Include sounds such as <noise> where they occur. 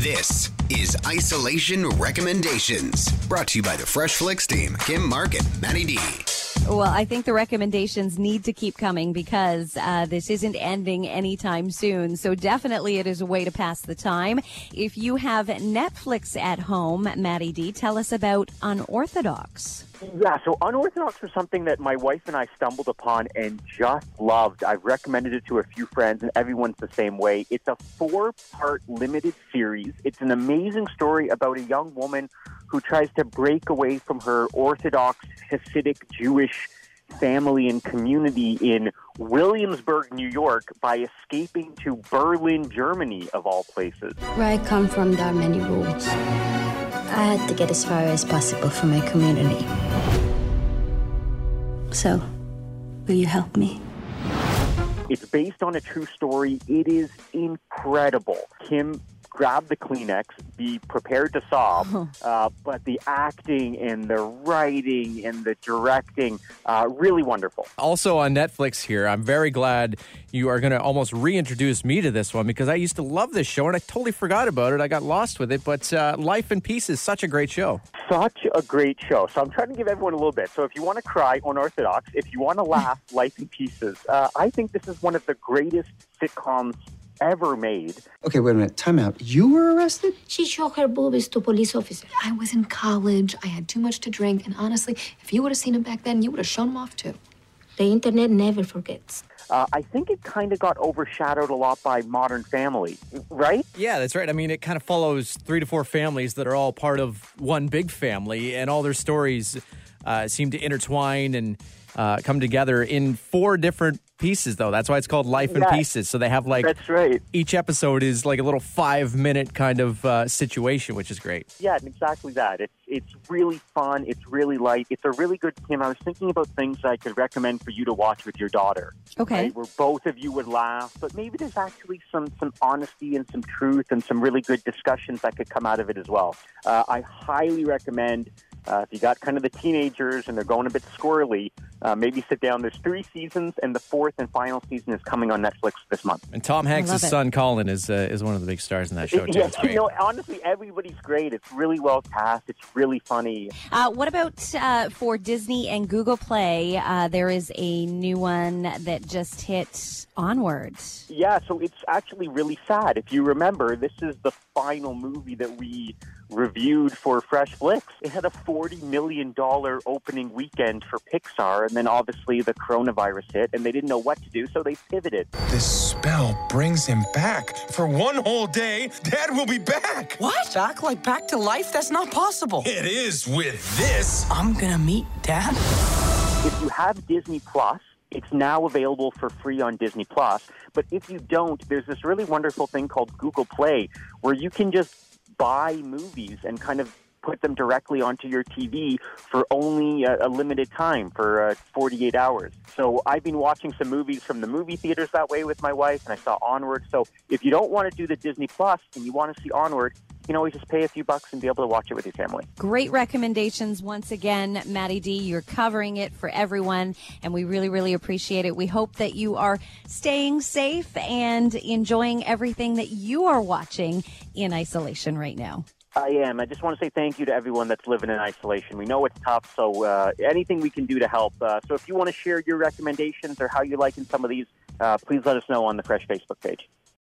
This is Isolation Recommendations, brought to you by the Fresh Flicks team, Kim Mark and Matty D. Well, I think the recommendations need to keep coming because uh, this isn't ending anytime soon. So definitely it is a way to pass the time. If you have Netflix at home, Matty D, tell us about Unorthodox. Yeah, so Unorthodox was something that my wife and I stumbled upon and just loved. I've recommended it to a few friends, and everyone's the same way. It's a four part limited series. It's an amazing story about a young woman who tries to break away from her Orthodox Hasidic Jewish family and community in Williamsburg, New York, by escaping to Berlin, Germany, of all places. Where I come from, there are many rules. I had to get as far as possible from my community. So, will you help me? It's based on a true story. It is incredible. Kim grab the Kleenex, be prepared to sob, uh, but the acting and the writing and the directing, uh, really wonderful. Also on Netflix here, I'm very glad you are going to almost reintroduce me to this one because I used to love this show and I totally forgot about it. I got lost with it, but uh, Life in Pieces is such a great show. Such a great show. So I'm trying to give everyone a little bit. So if you want to cry, unorthodox, if you want to laugh, Life in Pieces, uh, I think this is one of the greatest sitcoms ever made. Okay, wait a minute. Time out. You were arrested? She showed her boobies to police officer. I was in college. I had too much to drink. And honestly, if you would have seen him back then, you would have shown him off too. The internet never forgets. Uh, I think it kind of got overshadowed a lot by Modern Family, right? Yeah, that's right. I mean, it kind of follows three to four families that are all part of one big family, and all their stories uh, seem to intertwine and uh, come together in four different pieces, though. That's why it's called Life in Yeah. Pieces. So they have like That's right. each episode is like a little five minute kind of uh, situation, which is great. Yeah, exactly that. It's it's really fun. It's really light. It's a really good Kim. I was thinking about things I could recommend for you to watch with your daughter. Okay. right, where both of you would laugh, but maybe there's actually some some honesty and some truth and some really good discussions that could come out of it as well. Uh, I highly recommend. Uh, if you got kind of the teenagers and they're going a bit squirrely, uh, maybe sit down. There's three seasons, and the fourth and final season is coming on Netflix this month. And Tom Hanks' son Colin is uh, is one of the big stars in that show <laughs> too. Yeah, you know, honestly, everybody's great. It's really well cast. It's really funny. Uh, what about uh, for Disney and Google Play? Uh, there is a new one that just hit Onward. Yeah, so it's actually really sad. If you remember, this is the final movie that we reviewed for Fresh Flicks. It had a $40 million opening weekend for Pixar, and then obviously the coronavirus hit, and they didn't know what to do, so they pivoted. This spell brings him back. For one whole day, Dad will be back. What? Back like back to life? That's not possible. It is with this. I'm gonna meet Dad. If you have Disney Plus, it's now available for free on Disney Plus. But if you don't, there's this really wonderful thing called Google Play where you can just buy movies and kind of put them directly onto your TV for only a, a limited time for uh, 48 hours. So I've been watching some movies from the movie theaters that way with my wife, and I saw Onward. So if you don't want to do the Disney Plus and you want to see Onward, can always just pay a few bucks and be able to watch it with your family. Great recommendations once again, Matty D. You're covering it for everyone, and we really, really appreciate it. We hope that you are staying safe and enjoying everything that you are watching in isolation right now. I am. I just want to say thank you to everyone that's living in isolation. We know it's tough, so uh, anything we can do to help. Uh, so if you want to share your recommendations or how you're liking some of these, uh, please let us know on the Fresh Facebook page.